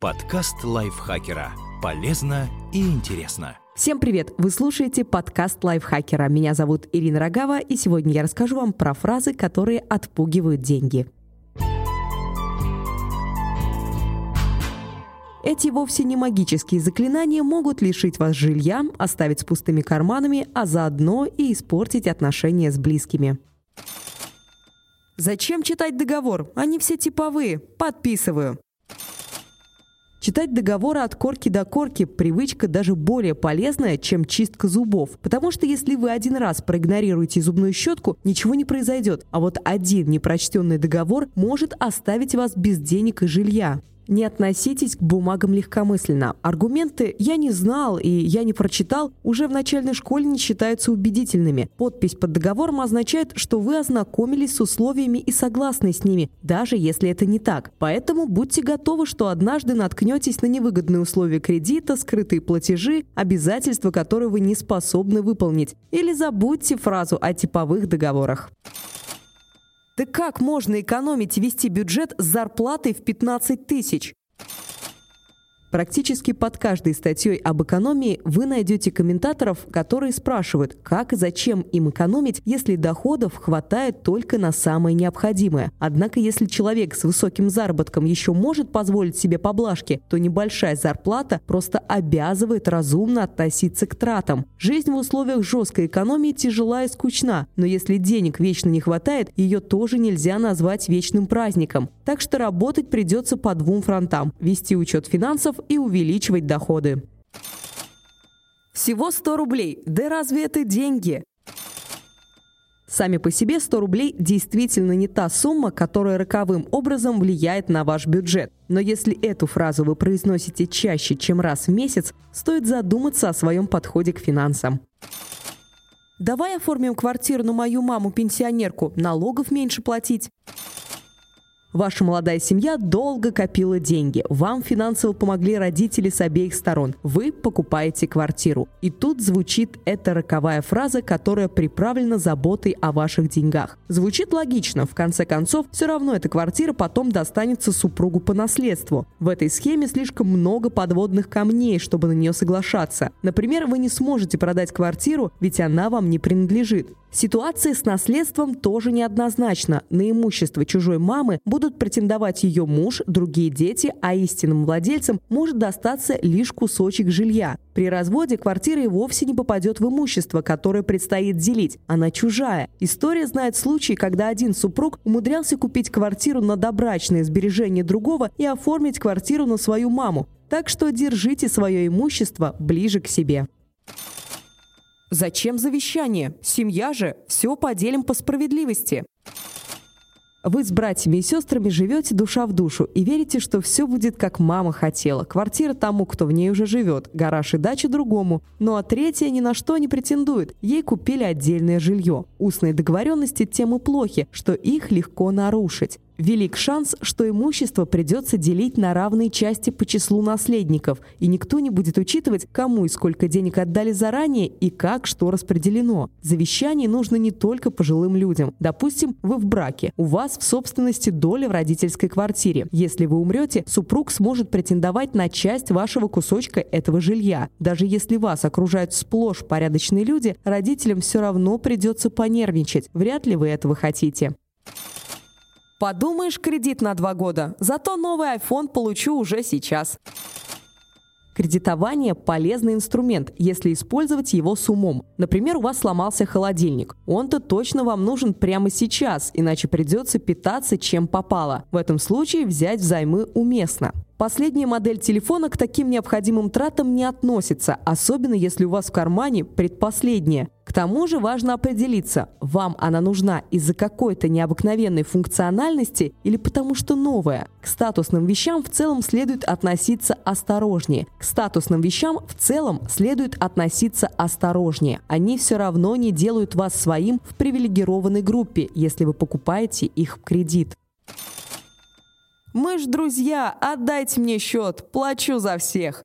Подкаст лайфхакера. Полезно и интересно. Всем привет! Вы слушаете подкаст лайфхакера. Меня зовут Ирина Рогава, и сегодня я расскажу вам про фразы, которые отпугивают деньги. Эти вовсе не магические заклинания могут лишить вас жилья, оставить с пустыми карманами, а заодно и испортить отношения с близкими. Зачем читать договор? Они все типовые. Подписываю. Читать договоры от корки до корки – привычка даже более полезная, чем чистка зубов. Потому что если вы один раз проигнорируете зубную щетку, ничего не произойдет. А вот один непрочтенный договор может оставить вас без денег и жилья. Не относитесь к бумагам легкомысленно. Аргументы «я не знал» и «я не прочитал» уже в начальной школе не считаются убедительными. Подпись под договором означает, что вы ознакомились с условиями и согласны с ними, даже если это не так. Поэтому будьте готовы, что однажды наткнетесь на невыгодные условия кредита, скрытые платежи, обязательства, которые вы не способны выполнить. Или забудьте фразу о типовых договорах. Да как можно экономить и вести бюджет с зарплатой в 15 тысяч? Практически под каждой статьей об экономии вы найдете комментаторов, которые спрашивают, как и зачем им экономить, если доходов хватает только на самое необходимое. Однако, если человек с высоким заработком еще может позволить себе поблажки, то небольшая зарплата просто обязывает разумно относиться к тратам. Жизнь в условиях жесткой экономии тяжела и скучна, но если денег вечно не хватает, ее тоже нельзя назвать вечным праздником. Так что работать придется по двум фронтам – вести учет финансов и увеличивать доходы. Всего 100 рублей. Да разве это деньги? Сами по себе 100 рублей действительно не та сумма, которая роковым образом влияет на ваш бюджет. Но если эту фразу вы произносите чаще, чем раз в месяц, стоит задуматься о своем подходе к финансам. Давай оформим квартиру на мою маму-пенсионерку, налогов меньше платить. Ваша молодая семья долго копила деньги. Вам финансово помогли родители с обеих сторон. Вы покупаете квартиру. И тут звучит эта роковая фраза, которая приправлена заботой о ваших деньгах. Звучит логично. В конце концов, все равно эта квартира потом достанется супругу по наследству. В этой схеме слишком много подводных камней, чтобы на нее соглашаться. Например, вы не сможете продать квартиру, ведь она вам не принадлежит. Ситуация с наследством тоже неоднозначна. На имущество чужой мамы будут претендовать ее муж, другие дети, а истинным владельцам может достаться лишь кусочек жилья. При разводе квартира и вовсе не попадет в имущество, которое предстоит делить. Она чужая. История знает случаи, когда один супруг умудрялся купить квартиру на добрачное сбережение другого и оформить квартиру на свою маму. Так что держите свое имущество ближе к себе. Зачем завещание? Семья же, все поделим по справедливости. Вы с братьями и сестрами живете душа в душу и верите, что все будет как мама хотела. Квартира тому, кто в ней уже живет, гараж и дача другому. Ну а третья ни на что не претендует. Ей купили отдельное жилье. Устные договоренности тем и плохи, что их легко нарушить. Велик шанс, что имущество придется делить на равные части по числу наследников, и никто не будет учитывать, кому и сколько денег отдали заранее и как что распределено. Завещание нужно не только пожилым людям. Допустим, вы в браке, у вас в собственности доля в родительской квартире. Если вы умрете, супруг сможет претендовать на часть вашего кусочка этого жилья. Даже если вас окружают сплошь порядочные люди, родителям все равно придется понервничать. Вряд ли вы этого хотите. Подумаешь, кредит на два года, зато новый iPhone получу уже сейчас. Кредитование – полезный инструмент, если использовать его с умом. Например, у вас сломался холодильник. Он-то точно вам нужен прямо сейчас, иначе придется питаться чем попало. В этом случае взять взаймы уместно. Последняя модель телефона к таким необходимым тратам не относится, особенно если у вас в кармане предпоследняя. К тому же важно определиться, вам она нужна из-за какой-то необыкновенной функциональности или потому что новая. К статусным вещам в целом следует относиться осторожнее. К статусным вещам в целом следует относиться осторожнее. Они все равно не делают вас своим в привилегированной группе, если вы покупаете их в кредит. Мы ж друзья, отдайте мне счет, плачу за всех.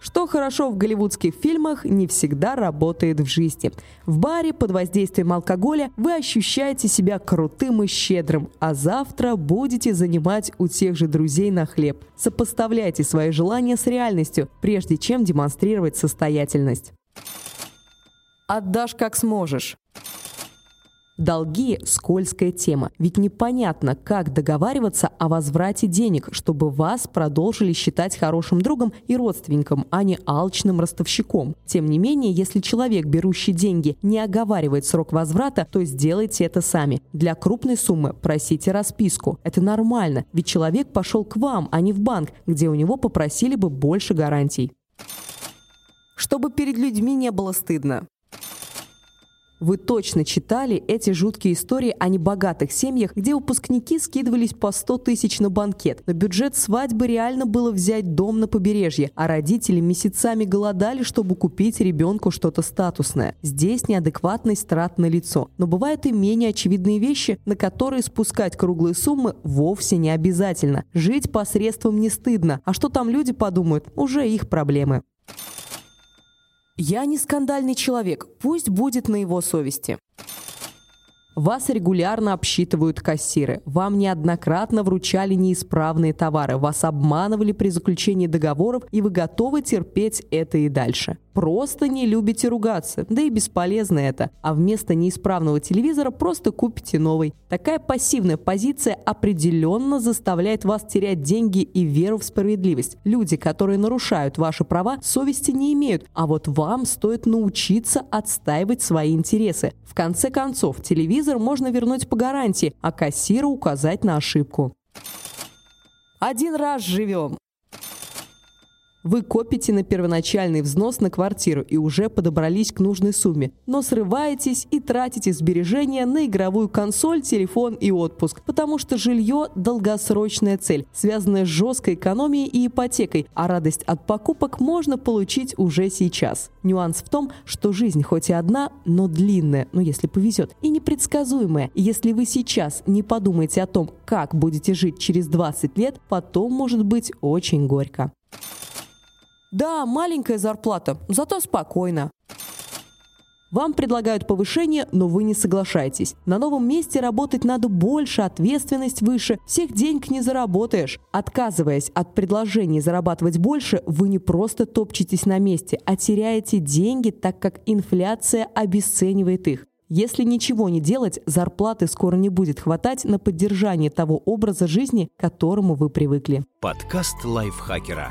Что хорошо в голливудских фильмах, не всегда работает в жизни. В баре под воздействием алкоголя вы ощущаете себя крутым и щедрым, а завтра будете занимать у тех же друзей на хлеб. Сопоставляйте свои желания с реальностью, прежде чем демонстрировать состоятельность. Отдашь как сможешь. Долги – скользкая тема, ведь непонятно, как договариваться о возврате денег, чтобы вас продолжили считать хорошим другом и родственником, а не алчным ростовщиком. Тем не менее, если человек, берущий деньги, не оговаривает срок возврата, то сделайте это сами. Для крупной суммы просите расписку. Это нормально, ведь человек пошел к вам, а не в банк, где у него попросили бы больше гарантий. Чтобы перед людьми не было стыдно. Вы точно читали эти жуткие истории о небогатых семьях, где выпускники скидывались по 100 тысяч на банкет. На бюджет свадьбы реально было взять дом на побережье, а родители месяцами голодали, чтобы купить ребенку что-то статусное. Здесь неадекватность трат на лицо. Но бывают и менее очевидные вещи, на которые спускать круглые суммы вовсе не обязательно. Жить посредством не стыдно. А что там люди подумают, уже их проблемы. Я не скандальный человек, пусть будет на его совести. Вас регулярно обсчитывают кассиры. Вам неоднократно вручали неисправные товары. Вас обманывали при заключении договоров, и вы готовы терпеть это и дальше. Просто не любите ругаться, да и бесполезно это. А вместо неисправного телевизора просто купите новый. Такая пассивная позиция определенно заставляет вас терять деньги и веру в справедливость. Люди, которые нарушают ваши права, совести не имеют, а вот вам стоит научиться отстаивать свои интересы. В конце концов, телевизор можно вернуть по гарантии, а кассира указать на ошибку. Один раз живем. Вы копите на первоначальный взнос на квартиру и уже подобрались к нужной сумме, но срываетесь и тратите сбережения на игровую консоль, телефон и отпуск, потому что жилье – долгосрочная цель, связанная с жесткой экономией и ипотекой, а радость от покупок можно получить уже сейчас. Нюанс в том, что жизнь хоть и одна, но длинная, ну если повезет, и непредсказуемая. Если вы сейчас не подумаете о том, как будете жить через 20 лет, потом может быть очень горько. Да, маленькая зарплата, зато спокойно. Вам предлагают повышение, но вы не соглашаетесь. На новом месте работать надо больше, ответственность выше, всех денег не заработаешь. Отказываясь от предложений зарабатывать больше, вы не просто топчетесь на месте, а теряете деньги, так как инфляция обесценивает их. Если ничего не делать, зарплаты скоро не будет хватать на поддержание того образа жизни, к которому вы привыкли. Подкаст лайфхакера.